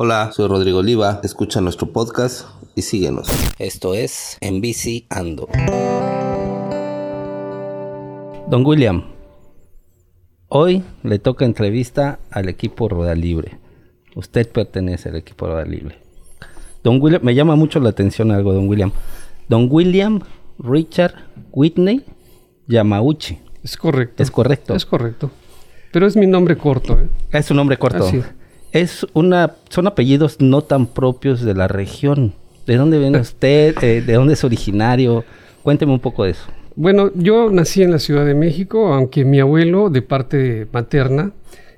Hola, soy Rodrigo Oliva, escucha nuestro podcast y síguenos. Esto es En Bici Ando. Don William, hoy le toca entrevista al equipo Roda Libre. Usted pertenece al equipo Roda Libre. Don William, me llama mucho la atención algo, don William. Don William Richard Whitney Yamauchi. Es correcto. Es correcto. Es correcto. Pero es mi nombre corto, ¿eh? Es un nombre corto. Así. Es una, son apellidos no tan propios de la región. ¿De dónde viene usted? Eh, ¿De dónde es originario? Cuénteme un poco de eso. Bueno, yo nací en la Ciudad de México, aunque mi abuelo, de parte materna,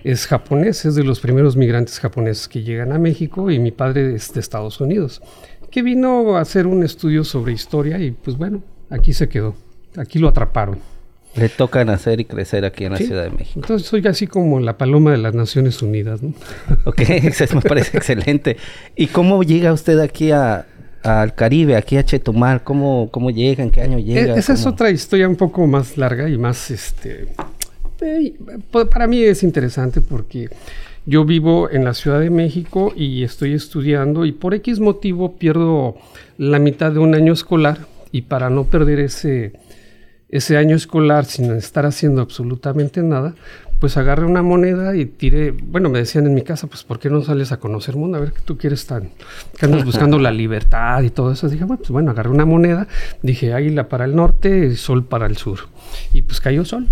es japonés, es de los primeros migrantes japoneses que llegan a México y mi padre es de Estados Unidos, que vino a hacer un estudio sobre historia y pues bueno, aquí se quedó, aquí lo atraparon. Le toca nacer y crecer aquí en la. Ciudad de México. Entonces soy así como la paloma de las Naciones Unidas, ¿no? Ok, eso me parece excelente. ¿Y cómo llega usted aquí a, al Caribe, aquí a Chetumal? ¿Cómo, ¿Cómo llega? ¿En qué año llega? E- Esa es otra historia un poco más larga y más, este, eh, pa- para mí es interesante porque yo vivo en la Ciudad de México y estoy estudiando y por X motivo pierdo la mitad de un año escolar y para no perder ese, ese año escolar sin estar haciendo absolutamente nada, pues agarré una moneda y tiré, bueno, me decían en mi casa, pues ¿por qué no sales a conocer mundo? A ver qué tú quieres tan, que andas buscando la libertad y todo eso. Dije, bueno, pues bueno, agarré una moneda, dije águila para el norte, sol para el sur. Y pues cayó sol.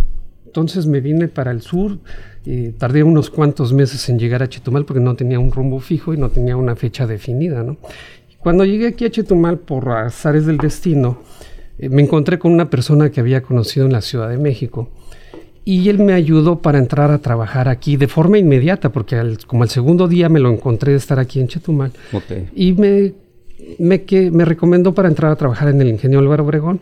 Entonces me vine para el sur, eh, tardé unos cuantos meses en llegar a Chetumal porque no tenía un rumbo fijo y no tenía una fecha definida, ¿no? Cuando llegué aquí a Chetumal por azares del destino, me encontré con una persona que había conocido en la Ciudad de México y él me ayudó para entrar a trabajar aquí de forma inmediata, porque al- como al segundo día me lo encontré de estar aquí en Chetumal Ok. y me, me, que, me recomendó para entrar a trabajar en el Ingenio Álvaro Obregón.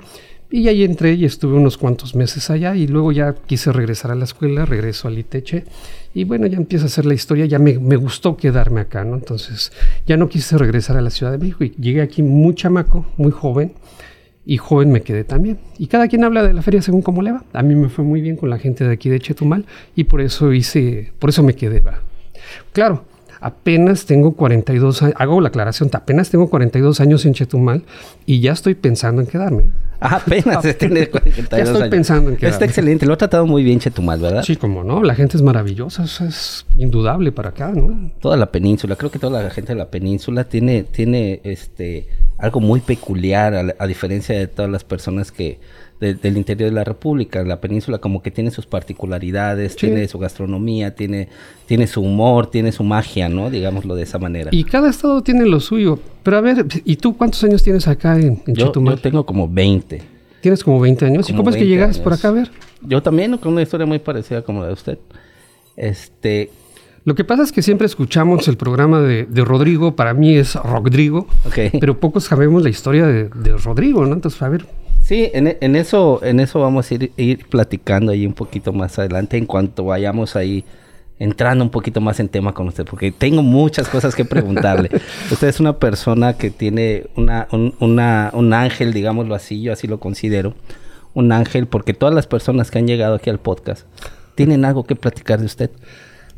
Y ahí entré y estuve unos cuantos meses allá y luego ya quise regresar a la escuela, regreso al ITECHE y bueno, ya empieza a ser la historia, ya me, me gustó quedarme acá, ¿no? Entonces ya no quise regresar a la Ciudad de México y llegué aquí muy chamaco, muy joven y joven me quedé también. Y cada quien habla de la feria según cómo le va. A mí me fue muy bien con la gente de aquí de Chetumal y por eso hice, por eso me quedé, va. Claro, apenas tengo 42 años, hago la aclaración, apenas tengo 42 años en Chetumal y ya estoy pensando en quedarme. Ah, apenas se tiene 42 Ya estoy años. pensando en quedarme. Está excelente. Lo ha tratado muy bien Chetumal, ¿verdad? Sí, como no, la gente es maravillosa, eso es indudable para acá, ¿no? Toda la península. Creo que toda la gente de la península tiene, tiene este algo muy peculiar, a, a diferencia de todas las personas que de- del interior de la República. La península como que tiene sus particularidades, Sí. tiene su gastronomía, tiene, tiene su humor, tiene su magia, ¿no? Digámoslo de esa manera. Y cada estado tiene lo suyo. Pero a ver, ¿y tú cuántos años tienes acá en, en yo, Chetumal? yo tengo como 20. Tienes como 20 años. ¿Y cómo es que 20 llegas por acá a ver? Yo también, con una historia muy parecida como la de usted. Este, Lo que pasa es que siempre escuchamos el programa de, de Rodrigo, para mí es Rodrigo, pero pocos sabemos la historia de, de Rodrigo, ¿no? Entonces, a ver, Sí, en, e- en eso, en eso vamos a ir, ir platicando ahí un poquito más adelante en cuanto vayamos ahí entrando un poquito más en tema con usted, porque tengo muchas cosas que preguntarle. usted es una persona que tiene una, un, una- un ángel, digámoslo así, yo así lo considero, un ángel, porque todas las personas que han llegado aquí al podcast tienen algo que platicar de usted.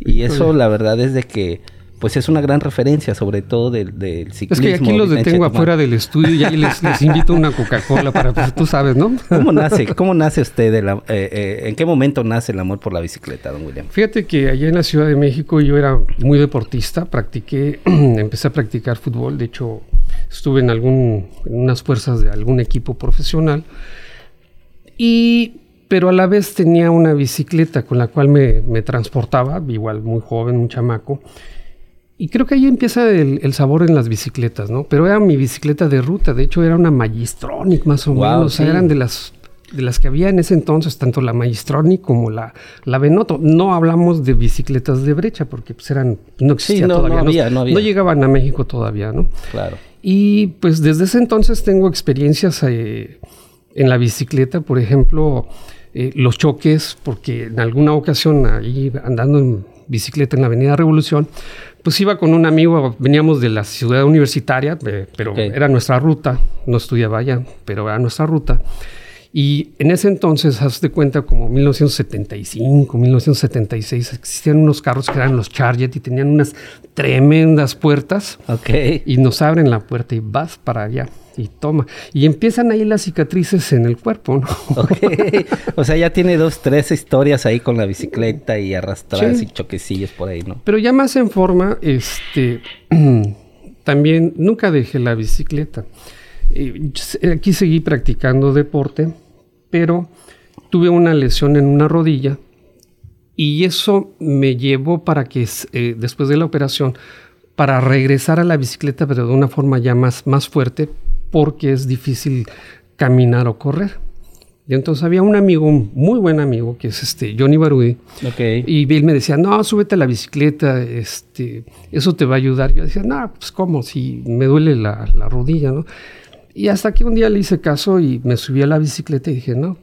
Y eso, la verdad es de que, pues es una gran referencia, sobre todo del, del es ciclismo. que aquí los detengo afuera del estudio y ahí les, les invito una Coca-Cola para, pues, tú sabes, ¿no? ¿Cómo nace, cómo nace usted? de la- eh, eh, ¿En qué momento nace el amor por la bicicleta, don William? Fíjate que allá en la Ciudad de México yo era muy deportista, practiqué, empecé a practicar fútbol, de hecho estuve en algún, en unas fuerzas de algún equipo profesional, y, pero a la vez tenía una bicicleta con la cual me, me transportaba, igual muy joven, muy chamaco, y creo que ahí empieza el, el sabor en las bicicletas, ¿no? Pero era mi bicicleta de ruta, de hecho era una Magistronic más o menos, o sea, sí. eran de las de las que había en ese entonces, tanto la Magistronic como la, la Benotto. No hablamos de bicicletas de brecha, porque pues eran, no existía no, no todavía. había, no había. llegaban a México todavía, ¿no? Claro. Y pues desde ese entonces tengo experiencias eh, en la bicicleta, por ejemplo, eh, los choques, porque en alguna ocasión ahí andando en bicicleta en la Avenida Revolución, pues iba con un amigo, veníamos de la ciudad universitaria, eh, pero era nuestra ruta, no estudiaba allá, pero era nuestra ruta. Y en ese entonces, haz de cuenta, como 1975, 1976, existían unos carros que eran los Charger y tenían unas tremendas puertas. Ok. Y nos abren la puerta y vas para allá y toma. Y empiezan ahí las cicatrices en el cuerpo, ¿no? Ok. O sea, ya tiene dos, tres historias ahí con la bicicleta y arrastradas Sí. y choquecillos por ahí, ¿no? Pero ya más en forma, este, también nunca dejé la bicicleta. Eh, Aquí seguí practicando deporte, pero tuve una lesión en una rodilla y eso me llevó para que eh, después de la operación, para regresar a la bicicleta, pero de una forma ya más, más fuerte, porque es difícil caminar o correr. Y entonces había un amigo, un muy buen amigo, que es este Johnny Barudi, Ok. y él me decía, no, súbete a la bicicleta, este, eso te va a ayudar. Yo decía, no, pues cómo, si me duele la, la rodilla, ¿no? Y hasta que un día le hice caso y me subí a la bicicleta y dije, no,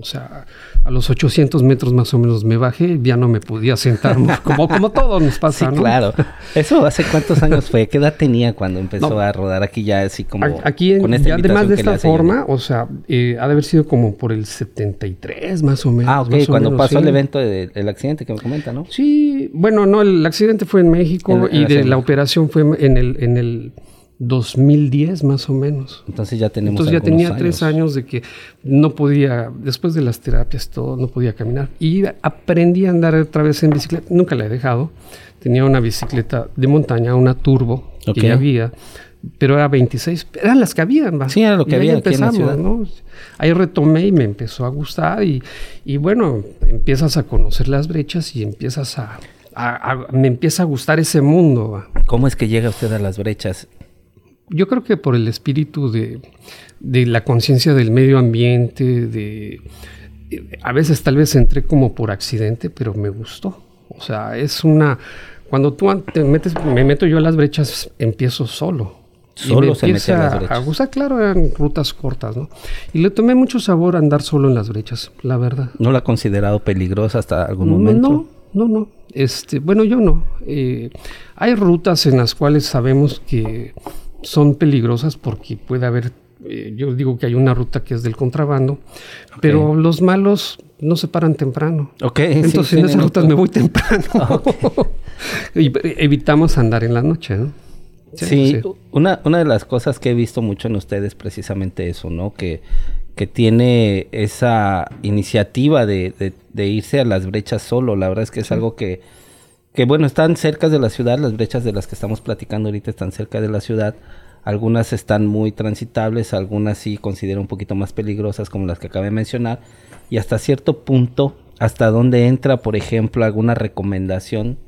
o sea, a los 800 metros más o menos me bajé ya no me podía sentar, como, como todo nos Sí, pasa, ¿no? claro. ¿Eso hace cuántos años fue? ¿Qué edad tenía cuando empezó No. a rodar aquí ya así como Aquí, en- con esta ya además de esta forma, o sea, eh, ha de haber sido como por el 73 más o menos. Ah, ok, cuando menos, pasó sí. el evento del el accidente que me comenta, ¿no? Sí, bueno, no, el accidente fue en México y de de la operación fue en el, en el 2010 más o menos. Entonces ya tenemos Entonces ya tenía tres años de que no podía, después de las terapias, todo, no podía caminar. Y aprendí a andar otra vez en bicicleta, nunca la he dejado. Tenía una bicicleta de montaña, una turbo, que ya había, pero era 26, eran las que habían, ¿va? Sí, era lo que Y ahí había aquí en la empezamos, ciudad. ¿no? Ahí retomé y me empezó a gustar y, y bueno, empiezas a conocer las brechas y empiezas a, a- a- me empieza a gustar ese mundo, ¿va? ¿Cómo es que llega usted a las brechas? Yo creo que por el espíritu de, de la conciencia del medio ambiente, de a veces tal vez entré como por accidente, pero me gustó. O sea, es una cuando tú te metes, me meto yo a las brechas, empiezo solo. Y Solo me se mete a las a brechas. gustar, claro, eran rutas cortas, ¿no? Y le tomé mucho sabor a andar solo en las brechas, la verdad. ¿No la ha considerado peligrosa hasta algún momento? No, no, no. Este, bueno, yo no. Eh, hay rutas en las cuales sabemos que son peligrosas porque puede haber, eh, yo digo que hay una ruta que es del contrabando, pero los malos no se paran temprano. Ok, sí, Entonces en esas rutas me voy temprano. y evitamos andar en la noche, ¿no? Sí, Una, una de las cosas que he visto mucho en ustedes precisamente eso, ¿no? Que, que tiene esa iniciativa de, de- de irse a las brechas solo. La verdad es que es algo que, que, bueno, están cerca de la ciudad. Las brechas de las que estamos platicando ahorita están cerca de la ciudad. Algunas están muy transitables, algunas sí considero un poquito más peligrosas, como las que acabé de mencionar. Y hasta cierto punto, hasta dónde entra, por ejemplo, alguna recomendación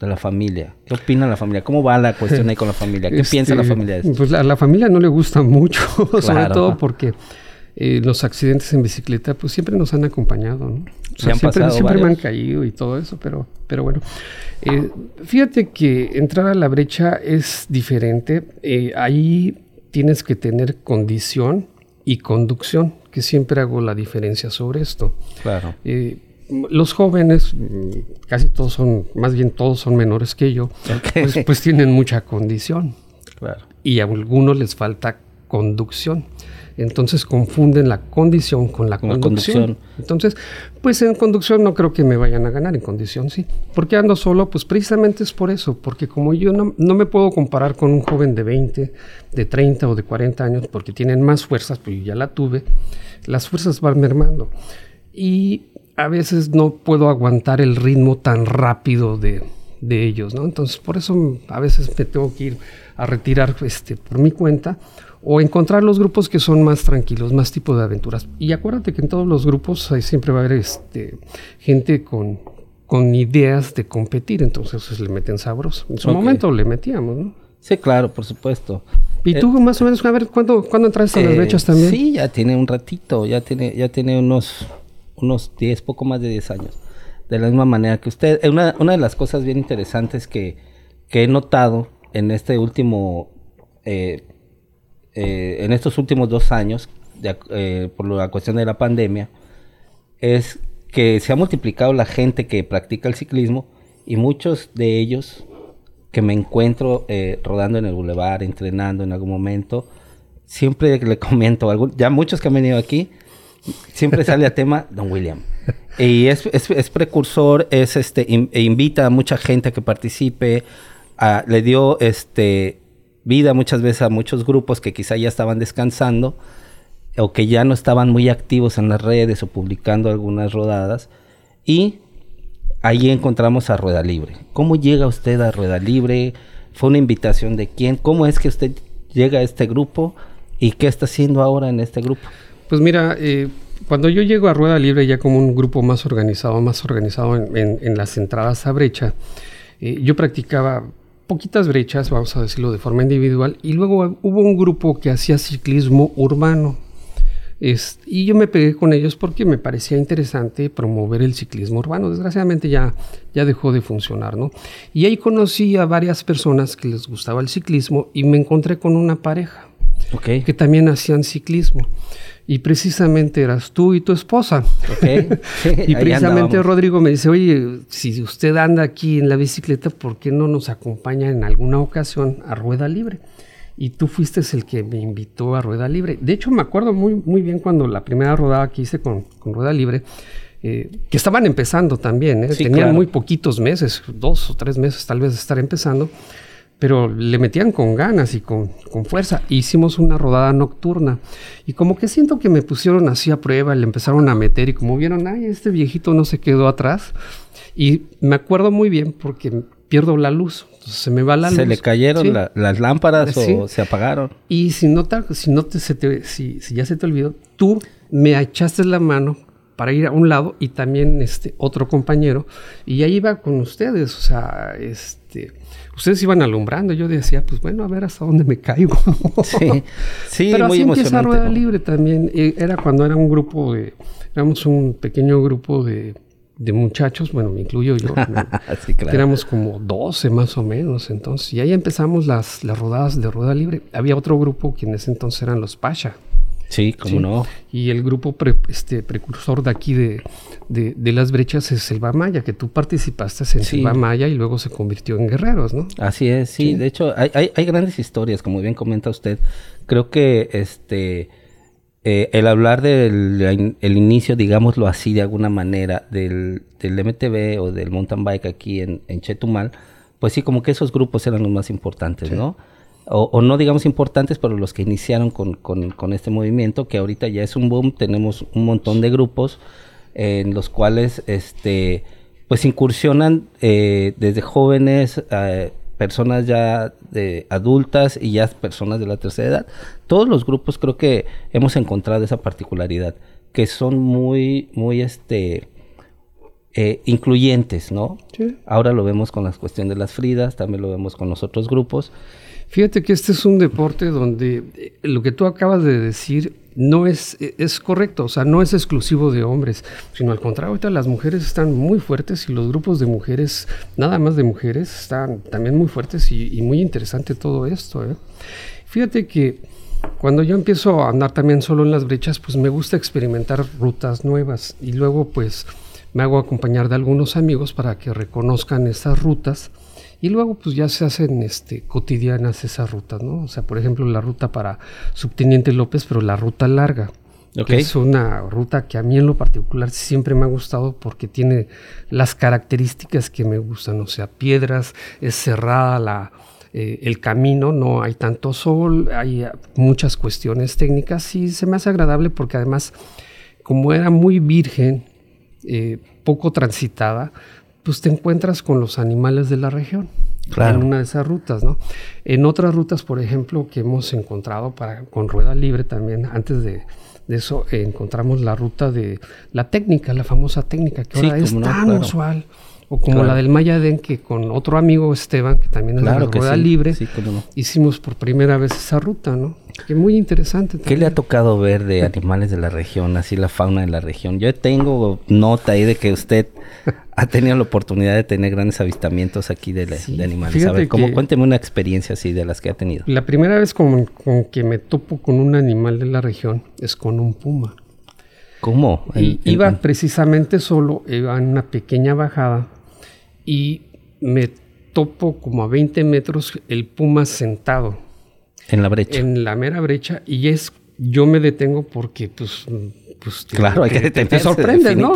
de la familia. ¿Qué opina la familia? ¿Cómo va la cuestión ahí con la familia? ¿Qué piensa la Este, familia de esto? Pues a la familia no le gusta mucho, sobre todo porque eh, los accidentes en bicicleta pues siempre nos han acompañado, ¿no? O Se han siempre me han caído y todo eso, pero, pero bueno. Eh, fíjate que entrar a la brecha es diferente. Eh, ahí tienes que tener condición y conducción, que siempre hago la diferencia sobre esto. Claro. Eh, los jóvenes, mm, casi todos son, más bien todos son menores que yo, pues, pues tienen mucha condición Claro. y a algunos les falta conducción. Entonces confunden la condición con la Con la conducción. conducción. Entonces, pues en conducción no creo que me vayan a ganar, en condición sí. porque ando solo? Pues precisamente es por eso, porque como yo no, no me puedo comparar con un joven de 20, de 30 o de 40 años, porque tienen más fuerzas, pues yo ya la tuve, las fuerzas van mermando. Y a veces no puedo aguantar el ritmo tan rápido de, de ellos, ¿no? Entonces, por eso a veces me tengo que ir a retirar este, por mi cuenta o encontrar los grupos que son más tranquilos, más tipo de aventuras. Y acuérdate que en todos los grupos hay, siempre va a haber este, gente con, con ideas de competir, entonces pues, le meten sabros. En su momento le metíamos, ¿no? Sí, claro, por supuesto. Y Eh, tú más o menos, a ver, ¿cuándo, ¿cuándo entraste a las eh, brechas también? Sí, ya tiene un ratito, ya tiene, ya tiene unos, unos 10, poco más de 10 años. De la misma manera que usted. Eh, Una, una de las cosas bien interesantes que, que he notado en este último, eh, eh, en estos últimos dos años, de eh, por la cuestión de la pandemia, es que se ha multiplicado la gente que practica el ciclismo y muchos de ellos que me encuentro eh, rodando en el bulevar, entrenando en algún momento, siempre le comento, algún- ya muchos que han venido aquí, siempre sale a tema Don William. Y es, es, precursor, es este, e invita a mucha gente a que participe, le dio este vida muchas veces a muchos grupos que quizá ya estaban descansando o que ya no estaban muy activos en las redes o publicando algunas rodadas. Y ahí encontramos a Rueda Libre. ¿Cómo llega usted a Rueda Libre? ¿Fue una invitación de quién? ¿Cómo es que usted llega a este grupo? ¿Y qué está haciendo ahora en este grupo? Pues mira, eh, cuando yo llego a Rueda Libre ya como un grupo más organizado, más organizado en, las entradas a brecha, eh, yo practicaba poquitas brechas, vamos a decirlo de forma individual, y luego hubo un grupo que hacía ciclismo urbano. y yo me pegué con ellos porque me parecía interesante promover el ciclismo urbano. Desgraciadamente ya, ya dejó de funcionar, ¿no? Y ahí conocí a varias personas que les gustaba el ciclismo y me encontré con una pareja que también hacían ciclismo y precisamente eras tú y tu esposa. y precisamente Rodrigo me dice, oye, si usted anda aquí en la bicicleta, ¿por qué no nos acompaña en alguna ocasión a Rueda Libre? Y tú fuiste el que me invitó a Rueda Libre. De hecho, me acuerdo muy, muy bien cuando la primera rodada que hice con, Rueda Libre, eh, que estaban empezando también, ¿eh? tenían muy poquitos meses, dos o tres meses tal vez de estar empezando pero le metían con ganas y con, fuerza. Hicimos una rodada nocturna y como que siento que me pusieron así a prueba, le empezaron a meter y como vieron, ay, este viejito no se quedó atrás. Y me acuerdo muy bien porque pierdo la luz, entonces se me va la luz. Se le cayeron las lámparas o se apagaron. Y si no, si, no te, si, si ya se te olvidó, tú me echaste la mano para ir a un lado y también este otro compañero y ahí iba con ustedes, o sea, este ustedes iban alumbrando, yo decía, pues bueno, a ver hasta dónde me caigo. sí, sí, Pero muy así empieza Rueda Libre también, eh, era cuando era un grupo de, éramos un pequeño grupo de, de muchachos, bueno, me incluyo yo, éramos como 12 más o menos, entonces, y ahí empezamos las, las rodadas de Rueda Libre. Había otro grupo que en ese entonces eran los Pasha. Sí, cómo no. Y el grupo este, precursor de aquí de, de, las brechas es Selva Maya, que tú participaste en Selva Maya y luego se convirtió en Guerreros, ¿no? Así es, sí. De hecho, hay, hay, hay, grandes historias, como bien comenta usted. Creo que este eh, el hablar del el inicio, digámoslo así, de alguna manera, del, del MTV o del mountain bike aquí en, en Chetumal, pues sí, como que esos grupos eran los más importantes, ¿no? O, no digamos importantes, pero los que iniciaron con, con, este movimiento, que ahorita ya es un boom, tenemos un montón de grupos en los cuales este pues incursionan eh, desde jóvenes, eh, personas ya de adultas y ya personas de la tercera edad. Todos los grupos creo que hemos encontrado esa particularidad, que son muy, muy este eh, incluyentes, ¿no? Ahora lo vemos con la cuestión de las Fridas, también lo vemos con los otros grupos. Fíjate que este es un deporte donde eh, lo que tú acabas de decir no es, eh, es correcto, o sea, no es exclusivo de hombres, sino al contrario, ahorita las mujeres están muy fuertes y los grupos de mujeres, nada más de mujeres, están también muy fuertes y, muy interesante todo esto. ¿eh? Fíjate que cuando yo empiezo a andar también solo en las brechas, pues me gusta experimentar rutas nuevas y luego pues me hago acompañar de algunos amigos para que reconozcan esas rutas y luego pues ya se hacen este, cotidianas esas rutas, ¿no? O sea, por ejemplo, la ruta para Subteniente López, pero la ruta larga. Que es una ruta que a mí en lo particular siempre me ha gustado porque tiene las características que me gustan, o sea, piedras, es cerrada la, eh, el camino, no hay tanto sol, hay muchas cuestiones técnicas y se me hace agradable porque además, como era muy virgen, eh, poco transitada, pues te encuentras con los animales de la región. En una de esas rutas, ¿no? En otras rutas, por ejemplo, que hemos encontrado para, con rueda libre también, antes de, eso encontramos la ruta de la técnica, la famosa técnica, que ahora es tan usual. O como la del Mayadén, que con otro amigo Esteban, que también es de la rueda libre, hicimos por primera vez esa ruta, ¿no? Que muy interesante. ¿Qué le ha tocado ver de animales de la región, así la fauna de la región? Yo tengo nota ahí de que usted ha tenido la oportunidad de tener grandes avistamientos aquí de, animales. A ver, cuénteme una experiencia así de las que ha tenido. La primera vez con, que me topo con un animal de la región es con un puma. ¿Cómo? iba precisamente solo, iba en una pequeña bajada y me topo como a 20 metros el puma sentado en la brecha. En la mera brecha y es yo me detengo porque, pues, pues claro, hay que te, te sorprende, ¿no?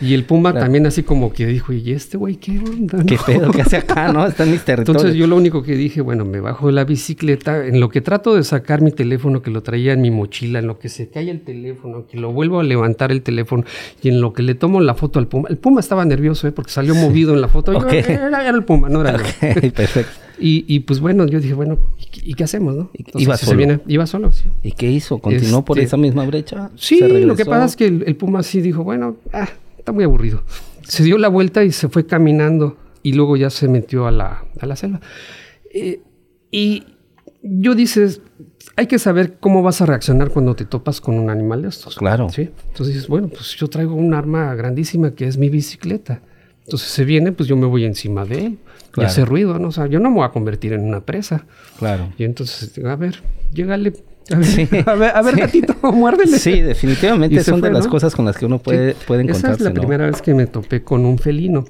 Y el puma Claro. también así como que dijo, ¿y este güey qué onda? ¿Qué no?" pedo que hace acá, no? Está en mis territorios. Entonces yo lo único que dije, bueno, me bajo de la bicicleta, en lo que trato de sacar mi teléfono que lo traía en mi mochila, en lo que se cae el teléfono, que lo vuelvo a levantar el teléfono y en lo que le tomo la foto al puma. El puma estaba nervioso, ¿eh? porque salió movido en la foto. Yo, Ok. era, era el puma, no era yo. Ok, perfecto. Y, y, pues bueno, yo dije, bueno, ¿y, qué- y qué hacemos, no? Entonces, iba si se solo. viene- iba solo, sí. ¿Y qué hizo? ¿Continuó por Este, esa misma brecha? Sí, ¿Se lo que pasa es que el, el Puma sí dijo, bueno, ah, está muy aburrido. Se dio la vuelta y se fue caminando y luego ya se metió a la, a la selva. Eh, y yo dices, hay que saber cómo vas a reaccionar cuando te topas con un animal de estos. Claro. ¿sí? Entonces dices, bueno, pues yo traigo un arma grandísima que es mi bicicleta. Entonces se viene, pues yo me voy encima de él Claro. y hace ruido, ¿no? O sea, yo no me voy a convertir en una presa. Claro. Y entonces, a ver, llégale. A ver, Sí. a ver, a ver Sí. gatito, muérdele. Sí, definitivamente son fue, de las cosas con las que uno puede, Sí. puede Esa encontrarse. es la ¿no? primera vez que me topé con un felino.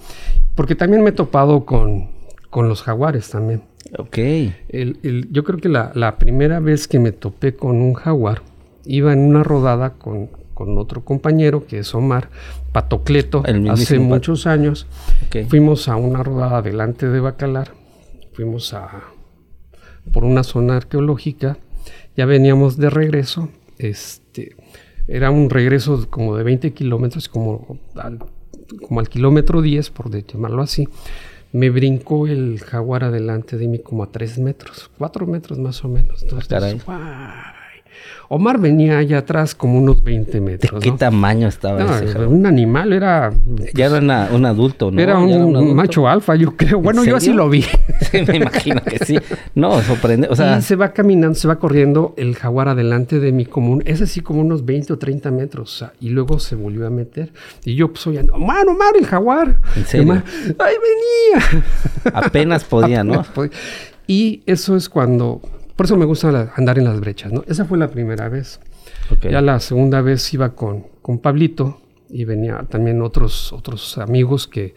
Porque también me he topado con, con los jaguares también. Ok. El- el- yo creo que la, la primera vez que me topé con un jaguar, iba en una rodada con, con otro compañero que es Omar Patocleto, hace Pat- muchos años. ok. Fuimos a una rodada delante de Bacalar, fuimos a por una zona arqueológica, ya veníamos de regreso, este, era un regreso como de 20 kilómetros, como al, como al kilómetro 10, por de- llamarlo así, me brincó el jaguar adelante de mí como a 3 metros, 4 metros más o menos. Entonces, Ah, caray. ¡guay! Omar venía allá atrás como unos 20 ¿De metros. qué ¿no? tamaño estaba No, ese? era un animal, era Ya era una- un adulto, ¿no? era un, adulto. macho alfa, yo creo. Bueno, yo así lo vi. Sí, me imagino que sí. No, sorprende. O sea, y se va caminando, se va corriendo el jaguar adelante de mí como un, ese sí como unos 20 o 30 metros. o sea, y luego se volvió a meter. Y yo pues oyendo, Omar, Omar, el jaguar. ¿En serio? Omar, ¡Ay, venía! apenas podía, ¿no? Y eso es cuando, por eso me gusta la- andar en las brechas, ¿no? Esa fue la primera vez. Ya la segunda vez iba con, con Pablito y venía también otros, otros amigos que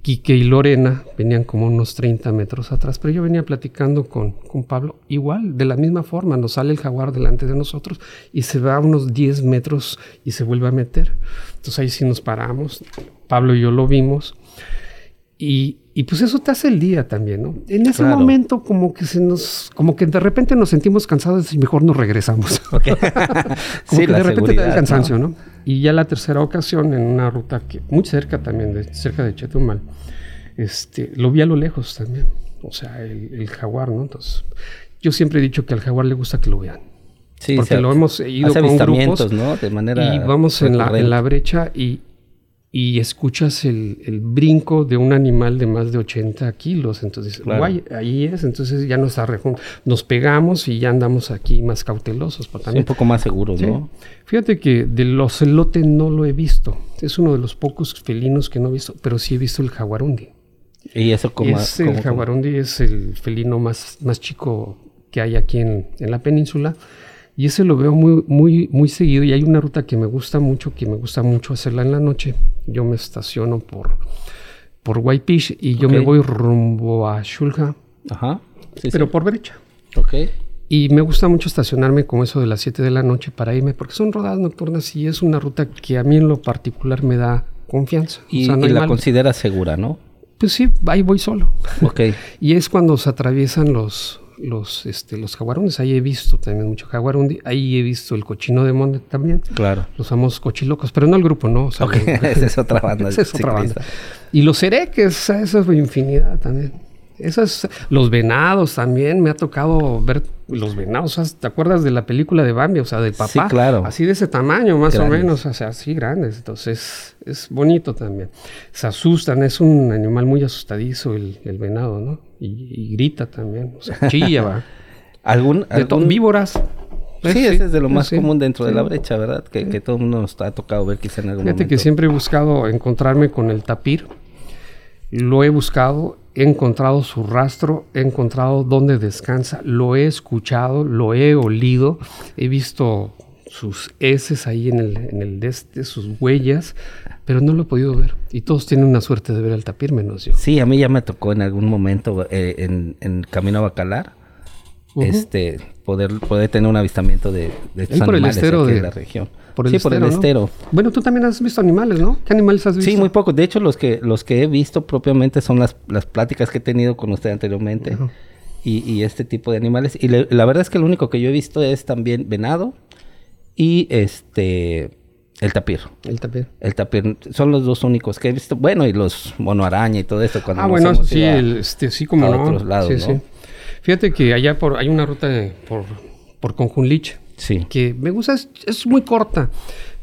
Quique y Lorena venían como unos 30 metros atrás, pero yo venía platicando con, con Pablo igual, de la misma forma, nos sale el jaguar delante de nosotros y se va a unos 10 metros y se vuelve a meter. Entonces ahí sí nos paramos, Pablo y yo lo vimos y, y pues eso te hace el día también, ¿no? En ese Claro. momento como que se nos, como que de repente nos sentimos cansados y mejor nos regresamos. Ok. Como sí, que de repente te da el cansancio, ¿no? Y ya la tercera ocasión, en una ruta que muy cerca también, de, cerca de Chetumal, este, lo vi a lo lejos también. O sea, el, el jaguar, ¿no? Entonces, yo siempre he dicho que al jaguar le gusta que lo vean. Sí, porque se- lo hemos ido con grupos ¿no? De manera y vamos en la, en la brecha y, y escuchas el, el brinco de un animal de más de 80 kilos. Entonces, Claro. guay, ahí es. Entonces ya nos, arrejun- nos pegamos y ya andamos aquí más cautelosos. Pero Sí, también un poco más seguros, Sí. ¿no? Fíjate que del ocelote no lo he visto. Es uno de los pocos felinos que no he visto, pero sí he visto el jaguarundi. Y eso como... es el jaguarundi es el felino más, más chico que hay aquí en, en la península. Y ese lo veo muy, muy, muy seguido. Y hay una ruta que me gusta mucho, que me gusta mucho hacerla en la noche. Yo me estaciono por, por Whitefish y yo me voy rumbo a Shulja, Ajá. Sí, pero sí. por brecha. Ok. Y me gusta mucho estacionarme como eso de las 7 de la noche para irme, porque son rodadas nocturnas y es una ruta que a mí en lo particular me da confianza. O Y, sea, no y hay la mal. consideras segura, ¿no? Pues sí, ahí voy solo. Ok. Y es cuando se atraviesan los, los, este, los jaguarunes. Ahí he visto también mucho jaguarundi. Ahí he visto el cochino de monde también. Claro. Los famosos cochilocos, pero no el grupo, ¿no? O sea, esa es otra banda Esa es otra banda. Y los ereques, esa es infinidad también. Esas, los venados también, me ha tocado ver los venados. o sea, ¿Te acuerdas de la película de Bambi? O sea, del papá. Sí, claro. Así de ese tamaño, más Grandes. o menos. O sea, así grandes. Entonces, es bonito también. Se asustan, es un animal muy asustadizo el, el venado, ¿no? Y, y grita también. O sea, chilla, va. ¿Algún, De algún- víboras. Sí, ese es de lo más sí, común dentro de la brecha, ¿verdad? Que, que todo el mundo nos ha tocado ver quizá en algún Fíjate momento. que siempre he buscado encontrarme con el tapir. Lo he buscado, he encontrado su rastro, he encontrado dónde descansa, lo he escuchado, lo he olido, he visto sus heces ahí en el, en de este, sus huellas, pero no lo he podido ver. Y todos tienen una suerte de ver al tapir menos yo. Sí, a mí ya me tocó en algún momento eh, en, en Camino a Bacalar. Este poder poder tener un avistamiento de, de estos el animales estero de- la región. Por el sí, por el estero, ¿no? estero. Bueno, tú también has visto animales, ¿no? ¿Qué animales has visto? Sí, muy poco. De hecho, los que los que he visto propiamente son las, las pláticas que he tenido con usted anteriormente y, y este tipo de animales. Y le- la verdad es que lo único que yo he visto es también venado y este el tapir. Él también. El tapir son los dos únicos que he visto. Bueno, y los mono araña y todo esto. Cuando Ah, bueno, sí, el- este, sí, como a no. otros lados, sí, ¿no? sí. Fíjate que allá por, hay una ruta por, por Conjunlich Sí. que me gusta, es, es muy corta,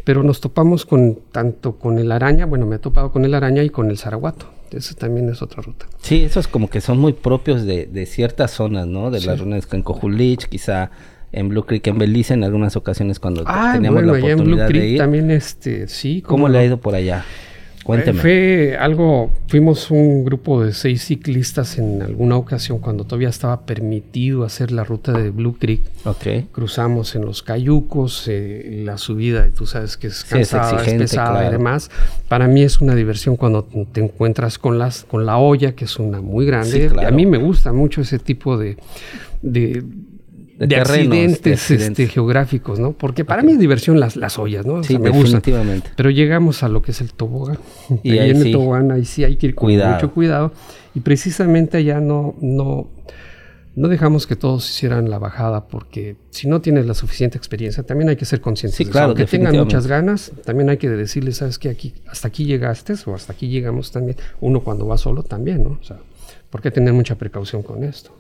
pero nos topamos con tanto con el araña, bueno, me he topado con el araña y con el zaraguato. Esa también es otra ruta. Sí, esos como que son muy propios de, de ciertas zonas, ¿no? De Sí. las ruinas en Cojulich, quizá en Blue Creek, en Belice, en algunas ocasiones cuando Ah, teníamos bueno, la allá en oportunidad Blue de Creek ir. también, este, sí. ¿Cómo le no. ha ido por allá? Cuénteme. Fue algo, fuimos un grupo de seis ciclistas en alguna ocasión cuando todavía estaba permitido hacer la ruta de Blue Creek. Ok. Cruzamos en los cayucos, eh, la subida, tú sabes que es Sí, es cansada, es, exigente, pesada claro. y demás. Para mí es una diversión cuando te encuentras con las con la olla, que es una muy grande. Sí, claro. A mí me gusta mucho ese tipo de, de, De de terrenos, accidentes, de accidentes. este, geográficos, ¿no? Porque para mí es diversión las, las ollas, ¿no? O Sí, sea, me gusta. definitivamente. Pero llegamos a lo que es el tobogán. Y Y ahí en sí. el tobogán ahí sí hay que ir con Cuidado. mucho cuidado. Y precisamente allá no, no, no dejamos que todos hicieran la bajada porque si no tienes la suficiente experiencia, también hay que ser conscientes Sí, de eso. claro, Aunque tengan muchas ganas, también hay que decirles, sabes que aquí, hasta aquí llegaste o hasta aquí llegamos también. Uno cuando va solo también, ¿no? O sea, ¿por qué tener mucha precaución con esto?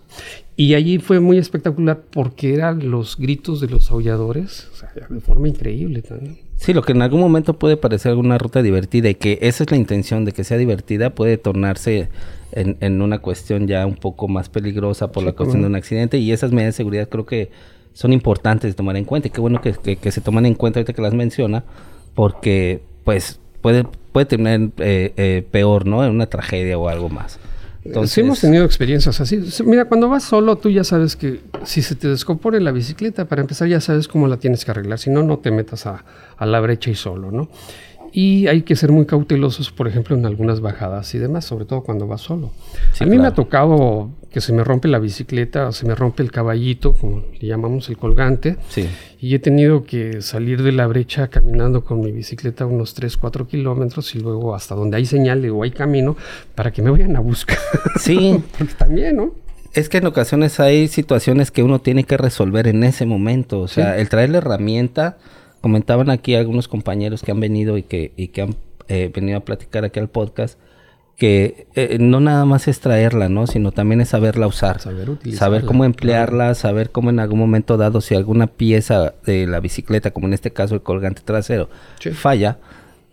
Y allí fue muy espectacular porque eran los gritos de los aulladores, o sea, de forma increíble también. Sí, lo que en algún momento puede parecer una ruta divertida y que esa es la intención de que sea divertida, puede tornarse en, en una cuestión ya un poco más peligrosa por Sí, la cuestión de un accidente y esas medidas de seguridad creo que son importantes de tomar en cuenta y qué bueno que, que- que se toman en cuenta ahorita que las menciona porque pues puede, puede terminar eh, eh, peor, ¿no? En una tragedia o algo más. Entonces, sí hemos tenido experiencias así. Sí, Mira, cuando vas solo, tú ya sabes que si se te descompone la bicicleta, para empezar ya sabes cómo la tienes que arreglar. Si no, no te metas a, a la brecha y solo, ¿no? Y hay que ser muy cautelosos, por ejemplo, en algunas bajadas y demás, sobre todo cuando vas solo. Sí, a mí me claro. ha tocado que se me rompe la bicicleta, o se me rompe el caballito, como le llamamos el colgante, Sí. y he tenido que salir de la brecha caminando con mi bicicleta unos 3, 4 kilómetros y luego hasta donde hay señal o hay camino para que me vayan a buscar. Sí, Porque también, ¿no? Es que en ocasiones hay situaciones que uno tiene que resolver en ese momento. O sea, el traer la herramienta, comentaban aquí algunos compañeros que han venido y que, y que han eh, venido a platicar aquí al podcast, que eh, no nada más es traerla, ¿no? Sino también es saberla usar. Saber utilizarla, Saber cómo emplearla, saber cómo en algún momento dado, si alguna pieza de la bicicleta, como en este caso el colgante trasero, Sí. falla,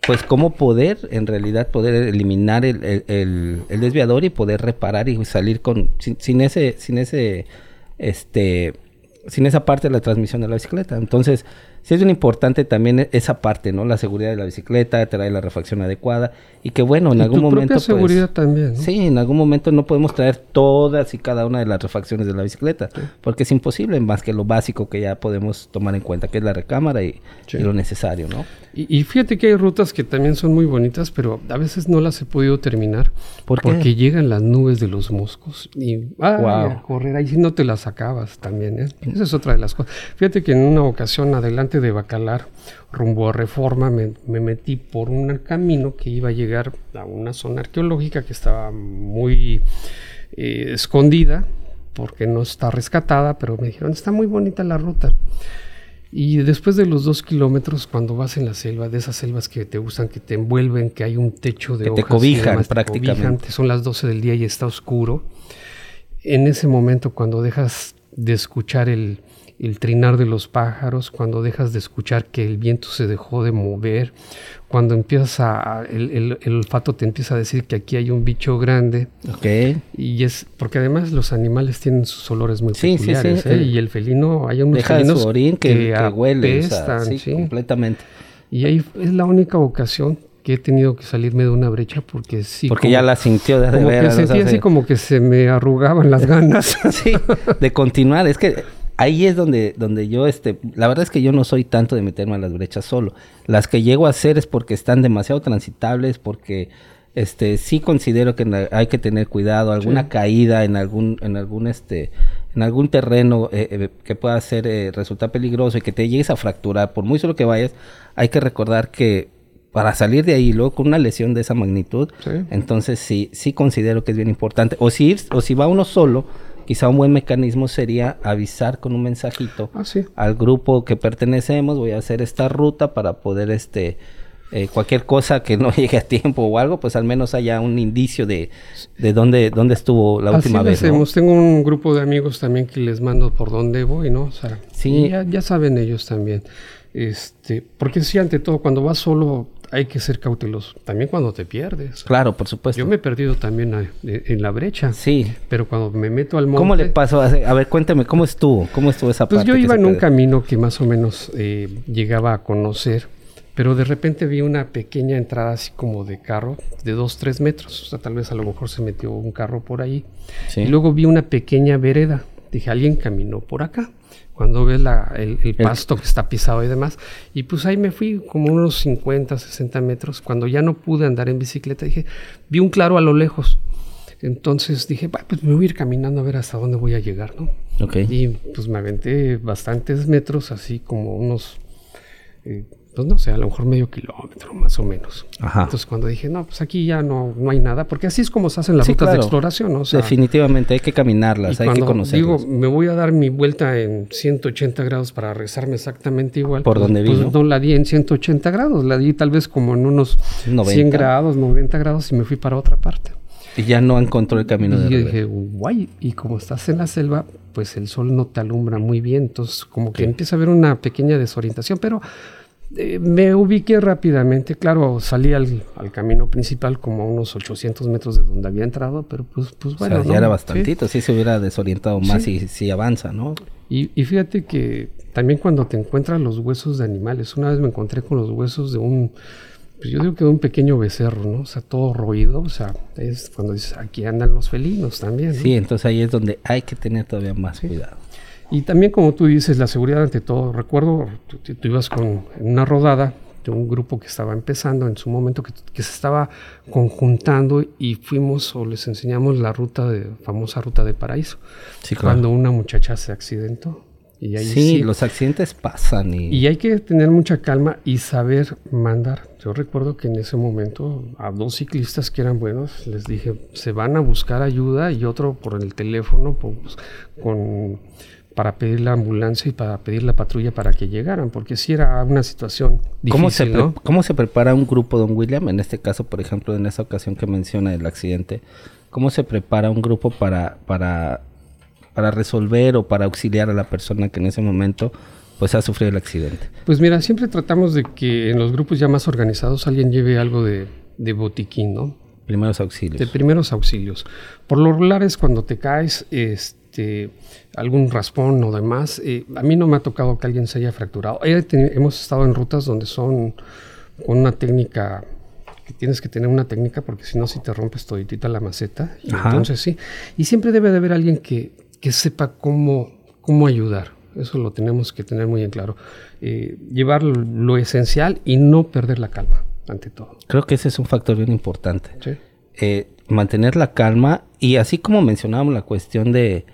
pues cómo poder, en realidad, poder eliminar el, el- el- el desviador y poder reparar y salir con, sin, sin ese, sin ese, este, sin esa parte de la transmisión de la bicicleta. Entonces, sí es bien importante también e- esa parte, ¿no? La seguridad de la bicicleta, traer la refacción adecuada y que bueno, en Y algún tu momento... propia pues, seguridad también, ¿no? Sí, en algún momento no podemos traer todas y cada una de las refacciones de la bicicleta, porque es imposible más que lo básico que ya podemos tomar en cuenta, que es la recámara y, Sí. y lo necesario, ¿no? Y, y fíjate que hay rutas que también son muy bonitas, pero a veces no las he podido terminar. ¿Por qué? Porque llegan las nubes de los moscos y ay, Guau. a correr. Ahí sí no te las acabas también, ¿eh? Esa es otra de las cosas. Fíjate que en una ocasión, adelante de Bacalar, rumbo a Reforma, me, me metí por un camino que iba a llegar a una zona arqueológica que estaba muy eh, escondida, porque no está rescatada, pero me dijeron, está muy bonita la ruta. Y después de los dos kilómetros, cuando vas en la selva, de esas selvas que te gustan, que te envuelven, que hay un techo de Que te y cobijan te prácticamente. cobijan, son las 12 del día y está oscuro. En ese momento, cuando dejas de escuchar el, el trinar de los pájaros, cuando dejas de escuchar que el viento se dejó de mover, cuando empiezas a, el, el- el olfato te empieza a decir que aquí hay un bicho grande, Ok. y es porque además los animales tienen sus olores muy Sí, sí, sí, peculiares, ¿eh? el- y el felino, hay unos Deja de su orín que, que huele, o sea, apestan, sí, sí. completamente. Y ahí es la única ocasión que he tenido que salirme de una brecha porque sí. Porque como- ya la sintió de, de como veras, que sentí así como que se me arrugaban las ganas. sí, de continuar. Es que ahí es donde, donde yo, este, la verdad es que yo no soy tanto de meterme a las brechas solo. Las que llego a hacer es porque están demasiado transitables, porque este sí considero que hay que tener cuidado, alguna Sí. caída en algún, en algún este, en algún terreno eh, eh, que pueda ser eh, resultar peligroso y que te llegues a fracturar, por muy solo que vayas, hay que recordar que para salir de ahí luego con una lesión de esa magnitud, entonces sí, sí considero que es bien importante. O si, o si va uno solo, quizá un buen mecanismo sería avisar con un mensajito ah, sí. al grupo que pertenecemos, voy a hacer esta ruta para poder este eh, cualquier cosa que no llegue a tiempo o algo, pues al menos haya un indicio de, de dónde, dónde estuvo la última vez. Hacemos. Tengo un grupo de amigos también que les mando por dónde voy, ¿no? O sea, sí. Ya, ya, saben ellos también. Este, porque sí, ante todo, cuando vas solo hay que ser cauteloso. También cuando te pierdes. Claro, por supuesto. Yo me he perdido también en la brecha. Sí. Pero cuando me meto al monte... ¿Cómo le pasó? A ver, cuéntame, ¿cómo estuvo? ¿Cómo estuvo esa pues parte? Pues yo iba en un camino que más o menos eh, llegaba a conocer pero de repente vi una pequeña entrada así como de carro, de 2, 3 metros, o sea, tal vez a lo mejor se metió un carro por ahí. Y luego vi una pequeña vereda, dije, alguien caminó por acá, cuando ves la, el, pasto que está pisado y demás. Y pues ahí me fui como unos 50, 60 metros, cuando ya no pude andar en bicicleta, dije, vi un claro a lo lejos. Entonces dije, pues me voy a ir caminando a ver hasta dónde voy a llegar, ¿no? Y pues me aventé bastantes metros, así como unos... Eh, pues no sé, a lo mejor medio kilómetro más o menos. Entonces cuando dije, no, pues aquí ya no, no hay nada, porque así es como se hacen las rutas de exploración, ¿no? Definitivamente hay que caminarlas, hay que conocerlas. Digo, me voy a dar mi vuelta en 180 grados para regresarme exactamente igual. ¿Por pues, donde pues, vino? no la di en 180 grados, la di tal vez como en unos 100 grados, 90 grados y me fui para otra parte. Y ya no encontró el camino de Y yo dije, guay, y como estás en la selva, pues el sol no te alumbra muy bien, entonces como que empieza a haber una pequeña desorientación, pero eh, me ubiqué rápidamente, claro, salí al, camino principal como a unos 800 metros de donde había entrado, pero pues, pues bueno. ya era bastantito, sí. se hubiera desorientado más y si avanza, ¿no? Y, y, fíjate que también cuando te encuentras los huesos de animales, una vez me encontré con los huesos de un, pues yo digo que de un pequeño becerro, ¿no? O sea, todo roído, o sea, es cuando dices, aquí andan los felinos también. Sí, entonces ahí es donde hay que tener todavía más cuidado. Y también, como tú dices, la seguridad ante todo. Recuerdo, tú, ibas con una rodada de un grupo que estaba empezando en su momento, que, se estaba conjuntando y fuimos o les enseñamos la ruta de, famosa ruta de paraíso. Sí, claro. Cuando una muchacha se accidentó. Y ahí sí, los accidentes pasan. Y... y... hay que tener mucha calma y saber mandar. Yo recuerdo que en ese momento a dos ciclistas que eran buenos les dije, se van a buscar ayuda y otro por el teléfono pues, con para pedir la ambulancia y para pedir la patrulla para que llegaran, porque si era una situación difícil, ¿Cómo se, ¿Cómo se prepara un grupo, don William? En este caso, por ejemplo, en esa ocasión que menciona el accidente, ¿cómo se prepara un grupo para, para, para resolver o para auxiliar a la persona que en ese momento pues ha sufrido el accidente? Pues mira, siempre tratamos de que en los grupos ya más organizados alguien lleve algo de, de botiquín, ¿no? Primeros auxilios. De primeros auxilios. Por lo regular es cuando te caes, este este, algún raspón o demás. Eh, a mí no me ha tocado que alguien se haya fracturado. hemos estado en rutas donde son con una técnica que tienes que tener una técnica porque si no si te rompes toditita la maceta. entonces sí. Y siempre debe de haber alguien que, que sepa cómo, cómo ayudar. Eso lo tenemos que tener muy en claro. Eh, llevar lo, esencial y no perder la calma, ante todo. Creo que ese es un factor bien importante. Eh, mantener la calma y así como mencionábamos la cuestión de,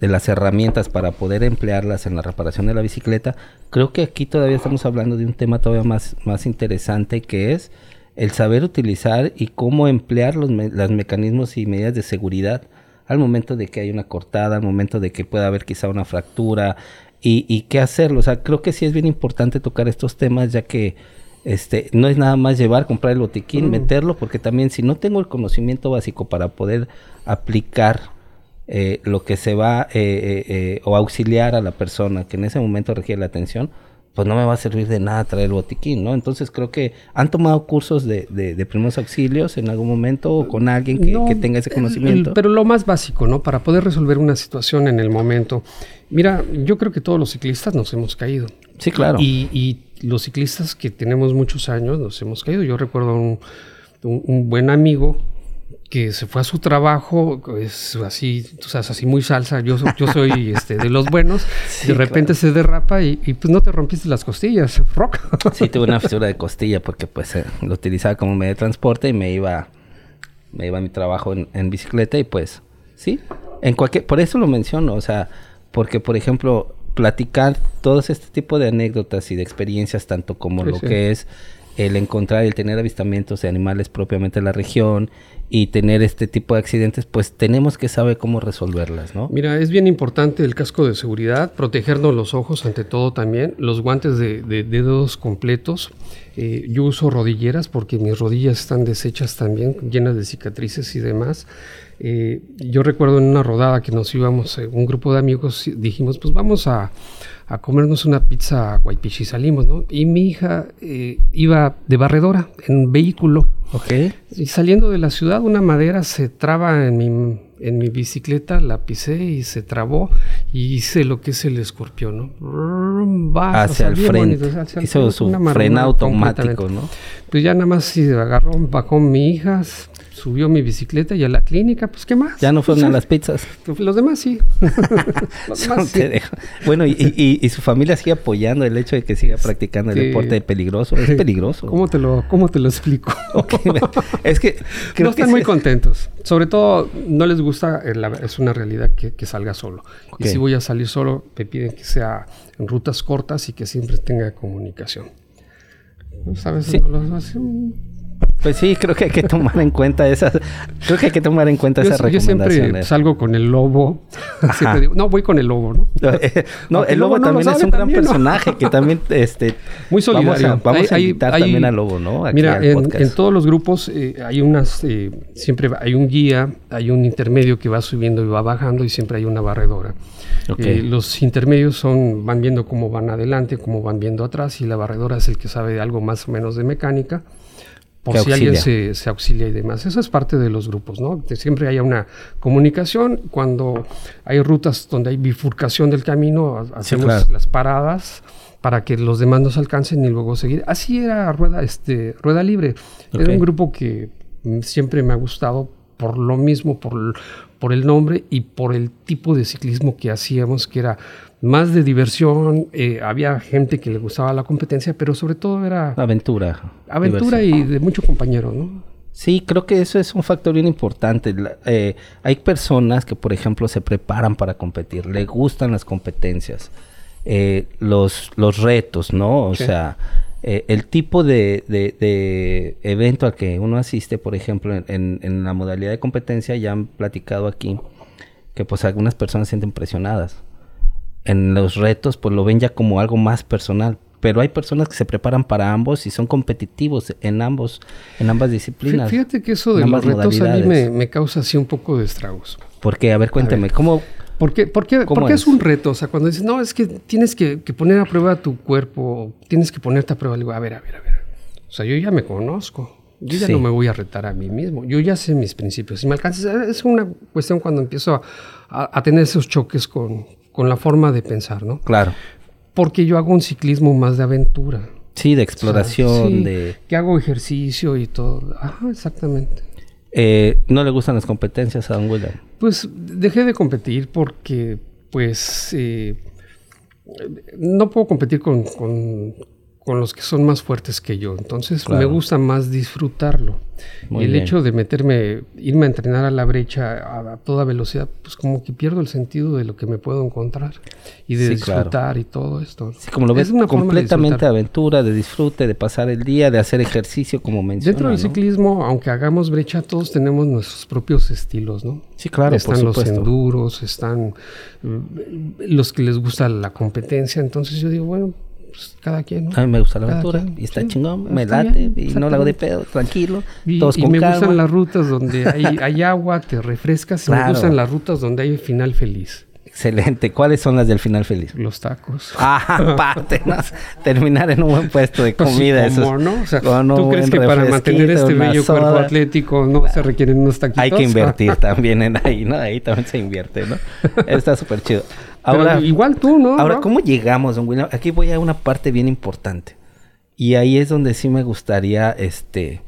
de las herramientas para poder emplearlas en la reparación de la bicicleta, creo que aquí todavía estamos hablando de un tema todavía más, más interesante que es el saber utilizar y cómo emplear los, mecanismos y medidas de seguridad al momento de que hay una cortada, al momento de que pueda haber quizá una fractura y, y qué hacerlo. O sea, creo que sí es bien importante tocar estos temas ya que este, no es nada más llevar, comprar el botiquín, meterlo, porque también si no tengo el conocimiento básico para poder aplicar eh, lo que se va eh, eh, o auxiliar a la persona que en ese momento requiere la atención, pues no me va a servir de nada traer el botiquín, ¿no? Entonces creo que han tomado cursos de, de, primeros auxilios en algún momento o con alguien que, tenga ese conocimiento. pero lo más básico, ¿no? Para poder resolver una situación en el momento. Mira, yo creo que todos los ciclistas nos hemos caído. Sí, claro. Y, y los ciclistas que tenemos muchos años nos hemos caído. Yo recuerdo un, un buen amigo que se fue a su trabajo, es así, tú sabes, así muy salsa, yo, yo soy este, de los buenos, de repente se derrapa y, pues no te rompiste las costillas, rock. sí, tuve una fisura de costilla porque pues eh, lo utilizaba como medio de transporte y me iba, me iba a mi trabajo en, en, bicicleta y pues, sí, en cualquier, por eso lo menciono, o sea, porque por ejemplo, platicar todos este tipo de anécdotas y de experiencias, tanto como Sí, lo sí. que es el encontrar y el tener avistamientos de animales propiamente en la región y tener este tipo de accidentes, pues tenemos que saber cómo resolverlas, ¿no? Mira, es bien importante el casco de seguridad, protegernos los ojos ante todo también, los guantes de, de dedos completos. Eh, yo uso rodilleras porque mis rodillas están deshechas también, llenas de cicatrices y demás. Eh, yo recuerdo en una rodada que nos íbamos, eh, un grupo de amigos, dijimos, pues vamos a, a comernos una pizza a Guaypichi, salimos, ¿no? Y mi hija eh, iba de barredora en un vehículo. Ok. Y saliendo de la ciudad, una madera se traba en mi, en mi bicicleta, la pisé y se trabó y hice lo que es el escorpión, ¿no? Hacia o el sea, frente. bonito, hacia el Hizo frente, su freno automático. ¿no? Pues ya nada más si agarró, bajó mi hija, subió mi bicicleta y a la clínica, pues ¿qué más? Ya no fueron Pues, a las pizzas. Los demás sí. Los demás sí. Bueno, y, y- y su familia sigue apoyando el hecho de que siga practicando el deporte peligroso. Es peligroso. ¿Cómo te lo, cómo te lo explico? Es que creo no están que muy contentos. Sobre todo, no les gusta, eh, la- es una realidad que, que salga solo. Y si voy a salir solo, me piden que sea en rutas cortas y que siempre tenga comunicación. ¿Sabes? Sí. No lo- así, mm, Pues sí, creo que hay que tomar en cuenta esas. Creo que hay que tomar en cuenta Yo, esas yo siempre salgo con el lobo. siempre digo, no, voy con el lobo, ¿no? no, Aunque el lobo Lobo no lo también es un gran personaje que también, este, Muy solidario. Vamos a, vamos Hay- a hay- invitar hay- también al lobo, ¿no? Mira, en, todos los grupos eh, hay unas, eh, siempre hay un guía, hay un intermedio que va subiendo y va bajando y siempre hay una barredora. Eh, los intermedios son, van viendo cómo van adelante, cómo van viendo atrás y la barredora es el que sabe de algo más o menos de mecánica. Por si alguien se, se auxilia y demás. Eso es parte de los grupos, ¿no? Que siempre haya una comunicación. Cuando hay rutas donde hay bifurcación del camino, ha- hacemos claro. las paradas para que los demás nos alcancen y luego seguir. Así era Rueda, este, Rueda Libre. Era un grupo que mm, siempre me ha gustado por lo mismo, por, por el nombre y por el tipo de ciclismo que hacíamos, que era más de diversión. eh, había gente que le gustaba la competencia, pero sobre todo era Aventura. aventura diversión. y de mucho compañero, ¿no? Sí, creo que eso es un factor bien importante. La- eh, hay personas que, por ejemplo, se preparan para competir, le gustan las competencias, eh, los, los retos, ¿no? O sea, eh, el tipo de, de- de evento al que uno asiste, por ejemplo, en, en- en la modalidad de competencia, ya han platicado aquí que pues algunas personas se sienten presionadas. En los retos, pues lo ven ya como algo más personal. Pero hay personas que se preparan para ambos y son competitivos en ambos, en ambas disciplinas. Fíjate que eso de los retos a mí me, me causa así un poco de estragos. ¿Por qué? A ver, cuénteme, ver. ¿cómo? ¿Por qué, por qué- ¿Cómo por qué es? es? un reto? O sea, cuando dices, no, es que tienes que, que poner a prueba tu cuerpo, tienes que ponerte a prueba, digo, a ver, a ver, a ver. O sea, yo ya me conozco. Yo ya Sí. no me voy a retar a mí mismo. Yo ya sé mis principios. Si me alcanzas, es una cuestión cuando empiezo a, a- a tener esos choques con, con la forma de pensar, ¿no? Claro. Porque yo hago un ciclismo más de aventura. Sí, de O sea, exploración, sí, de... Que hago ejercicio y todo. Ajá, exactamente. Eh, ¿No le gustan las competencias a Don William? Pues dejé de competir porque, pues, eh, no puedo competir con, con- con los que son más fuertes que yo. Entonces me gusta más disfrutarlo. Muy el bien. hecho de meterme, irme a entrenar a la brecha a, a toda velocidad, pues como que pierdo el sentido de lo que me puedo encontrar y de Sí, disfrutar claro. y todo esto. Sí, como lo ves, Es una de completamente disfrutar. aventura, de disfrute, de pasar el día, de hacer ejercicio, como menciona, Dentro del ¿no? ciclismo, aunque hagamos brecha, todos tenemos nuestros propios estilos, ¿no? Sí, claro, por están los enduros, están mm, los que les gusta la competencia. Entonces yo digo, bueno, pues cada quien, ¿no? A mí me gusta la Cada aventura quien, y está sí, chingón, me está late bien, y no la hago de pedo, tranquilo, Y, todos y con me calma. gustan las rutas donde hay, hay agua, te refrescas. Y Claro. me gustan las rutas donde hay final feliz. Excelente. ¿Cuáles son las del final feliz? Los tacos. Ah, aparte, ¿no? terminar en un buen puesto de Pues sí, comida. eso ¿cómo es- no? O sea, ¿tú crees que para mantener este bello cuerpo atlético no se requieren unos taquitos? Hay que invertir también en ahí, ¿no? Ahí también se invierte, ¿no? Está súper chido. Pero Ahora, igual tú, ¿no? ahora ¿no? ¿cómo llegamos, don William? Aquí voy a una parte bien importante. Y ahí es donde sí me gustaría, este,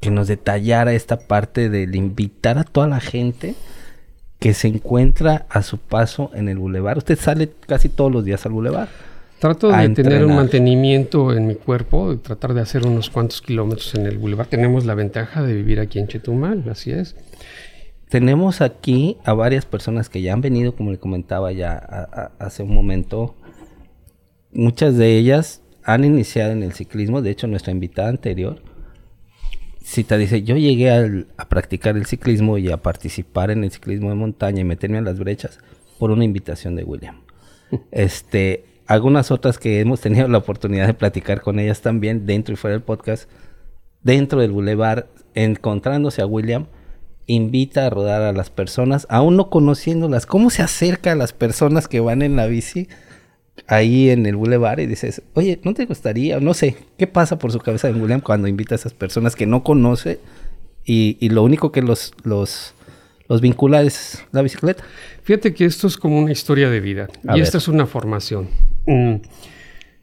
que nos detallara esta parte del invitar a toda la gente que se encuentra a su paso en el bulevar. Usted sale casi todos los días al bulevar. Trato de tener un mantenimiento en mi cuerpo, de tratar de hacer unos cuantos kilómetros en el bulevar. Tenemos la ventaja de vivir aquí en Chetumal, así es. Tenemos aquí a varias personas que ya han venido, como le comentaba ya hace un momento. Muchas de ellas han iniciado en el ciclismo. De hecho, nuestra invitada anterior, Cita dice, yo llegué a practicar el ciclismo y a participar en el ciclismo de montaña y meterme en las brechas por una invitación de William. este, algunas otras que hemos tenido la oportunidad de platicar con ellas también dentro y fuera del podcast, dentro del Boulevard, encontrándose a William, invita a rodar a las personas, aún no conociéndolas, cómo se acerca a las personas que van en la bici ahí en el Boulevard y dices, oye, ¿no te gustaría? No sé, ¿qué pasa por su cabeza en William cuando invita a esas personas que no conoce y, y lo único que los, los, los vincula es la bicicleta? Fíjate que esto es como una historia de vida y esta es una formación. Mm.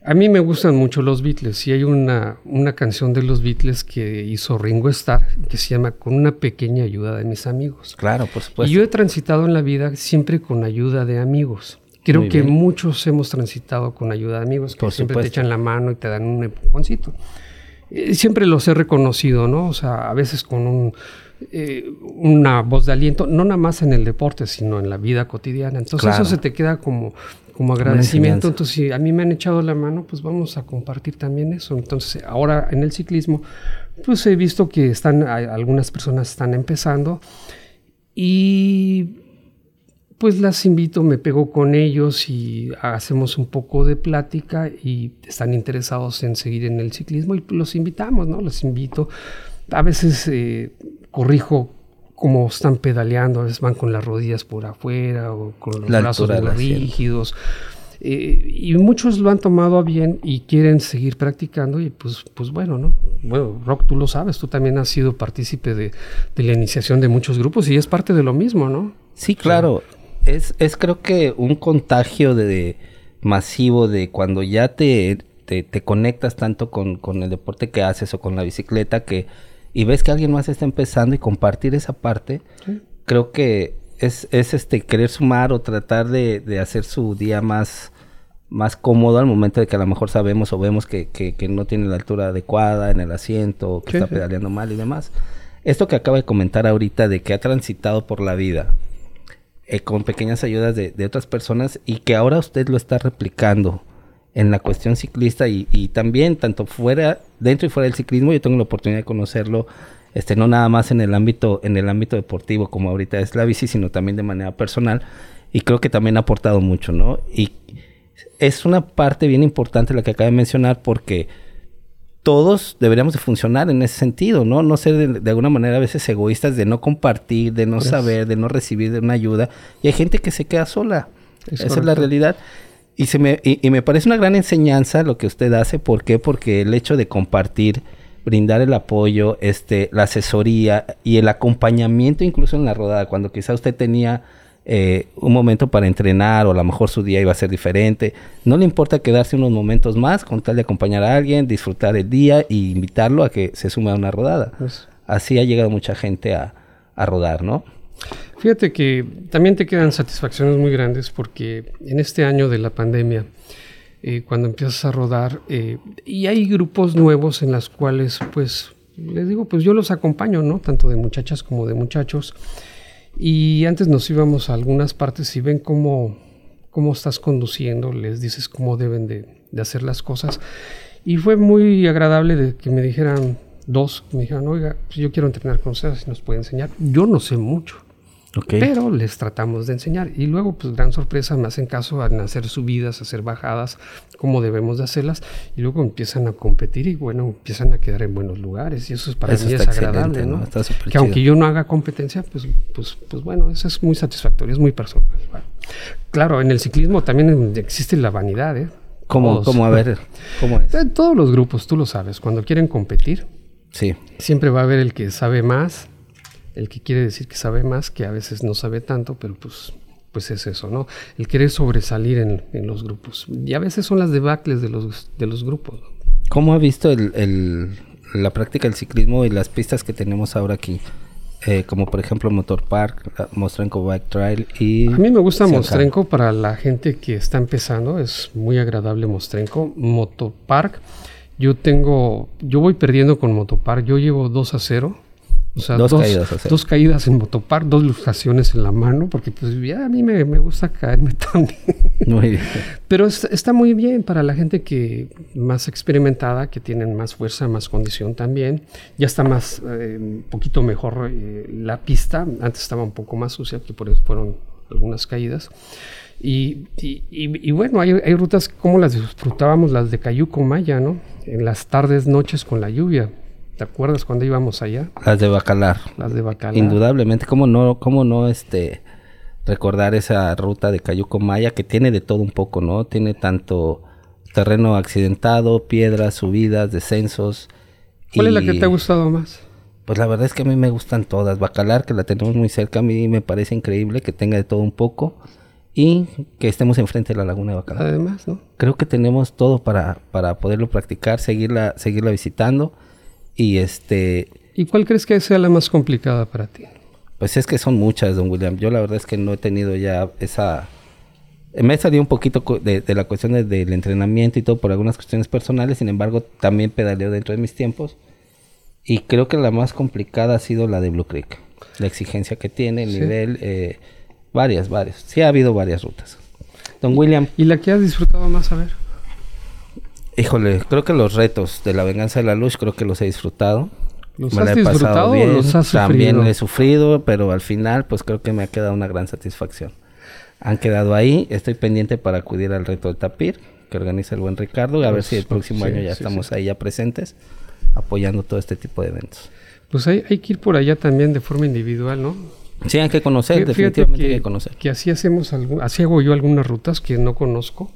A mí me gustan mucho los Beatles y hay una, una canción de los Beatles que hizo Ringo Starr que se llama Con una pequeña ayuda de mis amigos. Claro, por supuesto. Y yo he transitado en la vida siempre con ayuda de amigos. Creo que muchos hemos transitado con ayuda de amigos que siempre te echan la mano y te dan un empujoncito. Eh, siempre los he reconocido, ¿no? O sea, a veces con un, eh, una voz de aliento, no nada más en el deporte, sino en la vida cotidiana. Entonces eso se te queda como, como agradecimiento. Entonces, si a mí me han echado la mano, pues vamos a compartir también eso. Entonces, ahora en el ciclismo, pues he visto que están, algunas personas están empezando y pues las invito, me pego con ellos y hacemos un poco de plática y están interesados en seguir en el ciclismo y los invitamos, ¿no? Los invito. A veces eh, corrijo cómo están pedaleando, a veces van con las rodillas por afuera o con los brazos muy rígidos. Eh, y muchos lo han tomado a bien y quieren seguir practicando y pues, pues bueno, ¿no? Bueno, Rock, tú lo sabes, tú también has sido partícipe de, la iniciación de muchos grupos y es parte de lo mismo, ¿no? Sí, claro. Es, es creo que un contagio de, masivo de cuando ya te, te, conectas tanto con, con el deporte que haces o con la bicicleta que y ves que alguien más está empezando y compartir esa parte, creo que es, es, este querer sumar o tratar de, de, hacer su día más, más cómodo al momento de que a lo mejor sabemos o vemos que, que, no tiene la altura adecuada en el asiento, o que está pedaleando mal y demás. Esto que acaba de comentar ahorita de que ha transitado por la vida eh, con pequeñas ayudas de, de otras personas y que ahora usted lo está replicando en la cuestión ciclista y, también tanto fuera, dentro y fuera del ciclismo, yo tengo la oportunidad de conocerlo, este, no nada más en el ámbito, en el ámbito deportivo como ahorita es la bici, sino también de manera personal y creo que también ha aportado mucho, ¿no? Y es una parte bien importante la que acaba de mencionar porque todos deberíamos de funcionar en ese sentido, ¿no? No ser de, alguna manera a veces egoístas de no compartir, de no saber, de no recibir de una ayuda. Y hay gente que se queda sola. Esa es la realidad. Y, se me, y, me parece una gran enseñanza lo que usted hace. ¿Por qué? Porque el hecho de compartir, brindar el apoyo, este, la asesoría y el acompañamiento incluso en la rodada, cuando quizá usted tenía eh, un momento para entrenar o a lo mejor su día iba a ser diferente, no le importa quedarse unos momentos más con tal de acompañar a alguien, disfrutar el día e invitarlo a que se sume a una rodada. Pues Así ha llegado mucha gente a, a rodar, ¿no? Fíjate que también te quedan satisfacciones muy grandes porque en este año de la pandemia, eh, cuando empiezas a rodar, eh, y hay grupos nuevos en los cuales, pues, les digo, pues yo los acompaño, ¿no? Tanto de muchachas como de muchachos. Y antes nos íbamos a algunas partes y ven cómo, cómo estás conduciendo, les dices cómo deben de, de hacer las cosas. Y fue muy agradable de que me dijeran, dos, me dijeron, oiga, pues yo quiero entrenar con ustedes, si nos puede enseñar. Yo no sé mucho pero les tratamos de enseñar. Y luego, pues gran sorpresa, me hacen caso a hacer subidas, hacer bajadas, como debemos de hacerlas. Y luego empiezan a competir y bueno, empiezan a quedar en buenos lugares. Y eso es para mí es agradable, ¿no? que aunque yo no haga competencia, pues, pues, pues bueno, eso es muy satisfactorio, es muy personal. Claro, en el ciclismo también existe la vanidad, ¿eh? ¿Cómo, ¿Cómo, a ver? ¿Cómo es? En todos los grupos, tú lo sabes, cuando quieren competir, sí. siempre va a haber el que sabe más, el que quiere decir que sabe más, que a veces no sabe tanto, pero pues, pues es eso, ¿no? El querer sobresalir en, los grupos. Y a veces son las debacles de los, de los grupos. ¿Cómo ha visto el, la práctica del ciclismo y las pistas que tenemos ahora aquí? Eh, como por ejemplo Motor Park, Mostrenco Bike Trail y... A mí me gusta Mostrenco para la gente que está empezando, es muy agradable Mostrenco. Motopark, yo tengo, yo voy perdiendo con Motopark, yo llevo 2 a 0 O sea, dos, caídas, dos caídas en motopar, dos luxaciones en la mano, porque pues ya a mí me, gusta caerme también. Muy bien. Pero está muy bien para la gente que más experimentada, que tienen más fuerza, más condición también. Ya está más, eh, un poquito mejor eh, la pista. Antes estaba un poco más sucia, que por eso fueron algunas caídas. Y, y, bueno, hay, hay, rutas como las disfrutábamos, las de Cayuco Maya, ¿no? En las tardes, noches con la lluvia. ¿Te acuerdas cuando íbamos allá? Las de Bacalar. Las de Bacalar. Indudablemente, ¿cómo no, cómo no este, recordar esa ruta de Cayuco Maya que tiene de todo un poco, ¿no? Tiene tanto terreno accidentado, piedras, subidas, descensos. ¿Cuál es la que te ha gustado más? Pues la verdad es que a mí me gustan todas. Bacalar, que la tenemos muy cerca, a mí me parece increíble que tenga de todo un poco y que estemos enfrente de la laguna de Bacalar. Además, ¿no? Creo que tenemos todo para, para poderlo practicar, seguirla, seguirla visitando y este... ¿Y cuál crees que sea la más complicada para ti? Pues es que son muchas, don William. Yo la verdad es que no he tenido ya esa... Me he salido un poquito de, la cuestión del entrenamiento y todo por algunas cuestiones personales, sin embargo también pedaleo dentro de mis tiempos. Y creo que la más complicada ha sido la de Blue Creek. La exigencia que tiene, el nivel, eh, varias, varias. Sí ha habido varias rutas. Don William. ¿Y la que has disfrutado más a ver? Híjole, creo que los retos de la venganza de la luz, creo que los he disfrutado. ¿Los has disfrutado o los has También he sufrido, pero al final, pues creo que me ha quedado una gran satisfacción. Han quedado ahí, estoy pendiente para acudir al reto del tapir que organiza el buen Ricardo, a ver si el próximo año ya estamos ahí ya presentes, apoyando todo este tipo de eventos. Pues hay, hay que ir por allá también de forma individual, ¿no? Sí, hay que conocer, definitivamente hay que conocer. Que así hacemos, algún, así hago yo algunas rutas que no conozco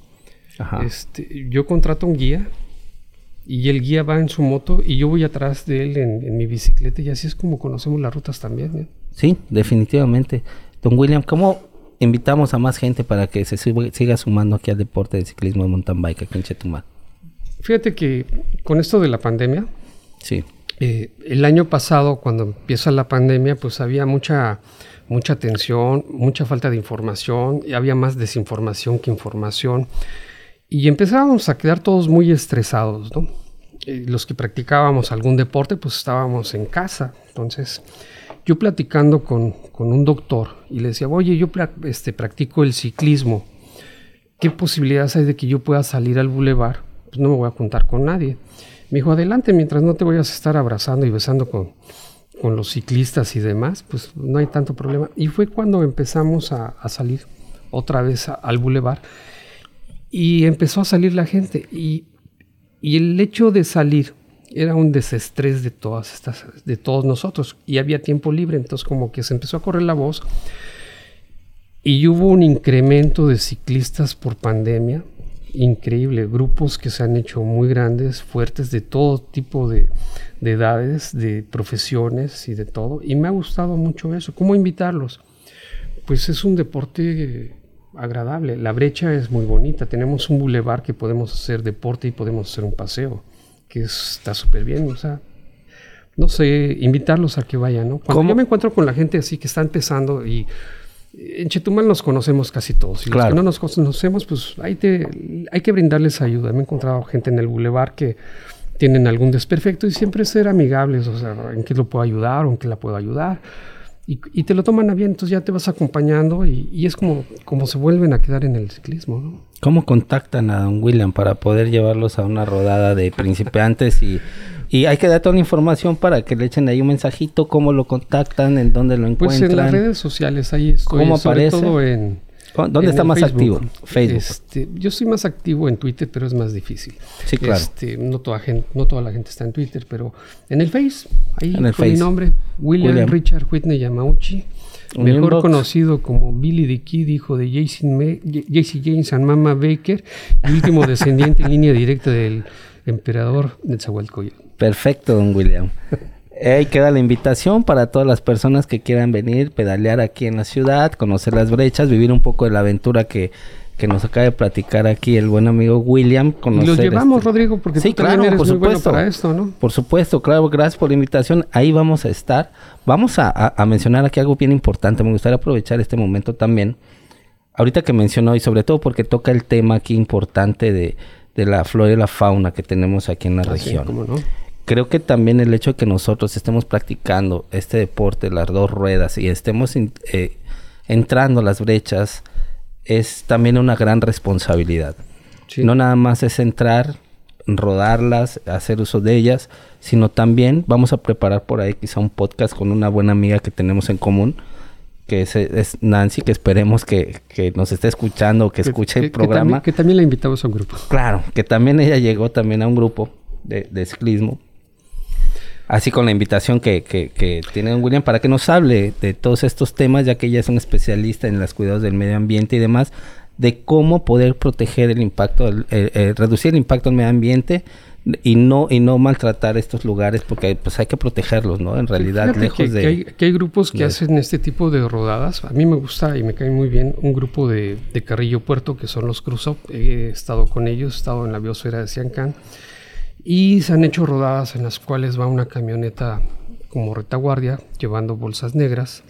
este, yo contrato un guía y el guía va en su moto y yo voy atrás de él en, mi bicicleta y así es como conocemos las rutas también. ¿eh? Sí, definitivamente. Don William, ¿cómo invitamos a más gente para que se siga sumando aquí al deporte de ciclismo de mountain bike aquí en Chetumal? Fíjate que con esto de la pandemia, sí. Eh, el año pasado cuando empieza la pandemia, pues había mucha mucha tensión, mucha falta de información, y había más desinformación que información. Y empezábamos a quedar todos muy estresados, ¿no? Eh, los que practicábamos algún deporte, pues estábamos en casa. Entonces, yo platicando con, un doctor y le decía, oye, yo este, practico el ciclismo. ¿Qué posibilidades hay de que yo pueda salir al bulevar? Pues no me voy a juntar con nadie. Me dijo, adelante, mientras no te vayas a estar abrazando y besando con, con los ciclistas y demás, pues no hay tanto problema. Y fue cuando empezamos a, salir otra vez al bulevar y empezó a salir la gente. Y, el hecho de salir era un desestrés de todas estas, de todos nosotros. Y había tiempo libre, entonces como que se empezó a correr la voz. Y hubo un incremento de ciclistas por pandemia increíble, grupos que se han hecho muy grandes, fuertes de todo tipo de, de edades, de profesiones y de todo. Y me ha gustado mucho eso. ¿Cómo invitarlos? Pues es un deporte agradable. La brecha es muy bonita. Tenemos un bulevar que podemos hacer deporte y podemos hacer un paseo, que está súper bien. O sea, no sé, invitarlos a que vayan, ¿no? Cuando yo me encuentro con la gente así que está empezando y en Chetumal nos conocemos casi todos. Y los que no nos conocemos, pues hay, te, hay que brindarles ayuda. Me he encontrado gente en el bulevar que tienen algún desperfecto y siempre ser amigables, o sea, en qué lo puedo ayudar o en qué la puedo ayudar y, te lo toman a bien, entonces ya te vas acompañando y, es como, como se vuelven a quedar en el ciclismo, ¿no? ¿Cómo contactan a don William para poder llevarlos a una rodada de principiantes y, y hay que dar toda la información para que le echen ahí un mensajito, cómo lo contactan, en dónde lo encuentran? Pues en las redes sociales, ahí estoy, ¿Cómo aparece? todo en ¿Dónde está más activo? Facebook. Este, yo soy más activo en Twitter, pero es más difícil. Sí, claro. Este, no, toda gente, no toda la gente está en Twitter, pero en el Face, ahí en el mi nombre, William, Richard Whitney Yamauchi, mejor conocido como Billy the Kid, hijo de JC James and Mama Baker, y último descendiente en línea directa del emperador de Zahualcoyotl. Perfecto, don William. Ahí queda la invitación para todas las personas que quieran venir, pedalear aquí en la ciudad, conocer las brechas, vivir un poco de la aventura que, que nos acaba de platicar aquí el buen amigo William. Conocer y los llevamos, este Rodrigo, porque sí, tú claro, eres por supuesto, para esto, ¿no? Por supuesto, claro, gracias por la invitación. Ahí vamos a estar. Vamos a, a, mencionar aquí algo bien importante. Me gustaría aprovechar este momento también. Ahorita que mencionó, y sobre todo porque toca el tema aquí importante de, de la flora y la fauna que tenemos aquí en la ah, región. ¿cómo no? Creo que también el hecho de que nosotros estemos practicando este deporte, las dos ruedas, y estemos eh, entrando a las brechas, es también una gran responsabilidad. No nada más es entrar, rodarlas, hacer uso de ellas, sino también vamos a preparar por ahí quizá un podcast con una buena amiga que tenemos en común, que es, Nancy, que esperemos que, nos esté escuchando, que, escuche el programa. Que también, la invitamos a un grupo. Claro, que también ella llegó también a un grupo de, de ciclismo. Así con la invitación que, que, tiene don William para que nos hable de todos estos temas, ya que ella es un especialista en los cuidados del medio ambiente y demás, de cómo poder proteger el impacto, reducir el impacto al medio ambiente y no y no maltratar estos lugares porque pues hay que protegerlos, ¿no? En realidad, lejos de... Que hay, grupos que hacen este tipo de rodadas. A mí me gusta y me cae muy bien un grupo de, Carrillo Puerto que son los Cruzop. He estado con ellos, he estado en la biosfera de Siancán y se han hecho rodadas en las cuales va una camioneta como retaguardia llevando bolsas negras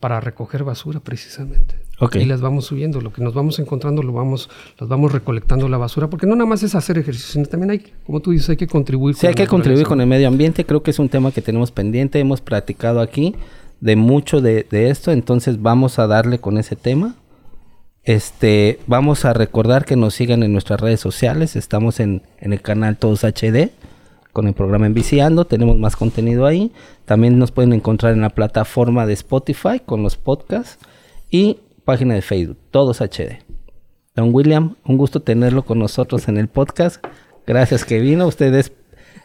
para recoger basura precisamente. Y las vamos subiendo, lo que nos vamos encontrando lo vamos, las vamos recolectando la basura, porque no nada más es hacer ejercicio, sino también hay, como tú dices, hay que contribuir. Sí, hay que contribuir con el medio ambiente, creo que es un tema que tenemos pendiente, hemos platicado aquí de mucho de, esto, entonces vamos a darle con ese tema. Este, vamos a recordar que nos sigan en nuestras redes sociales, estamos en, en el canal Todos HD con el programa Enviciando, tenemos más contenido ahí. También nos pueden encontrar en la plataforma de Spotify con los podcasts y página de Facebook, Todos HD. Don William, un gusto tenerlo con nosotros en el podcast. Gracias que vino. Usted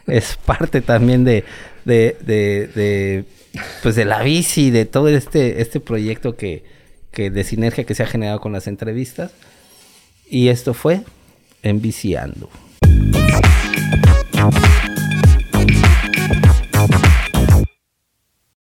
es, parte también de, de, de, pues de la bici, de todo este, este proyecto que, que de sinergia que se ha generado con las entrevistas. Y esto fue Enviciando.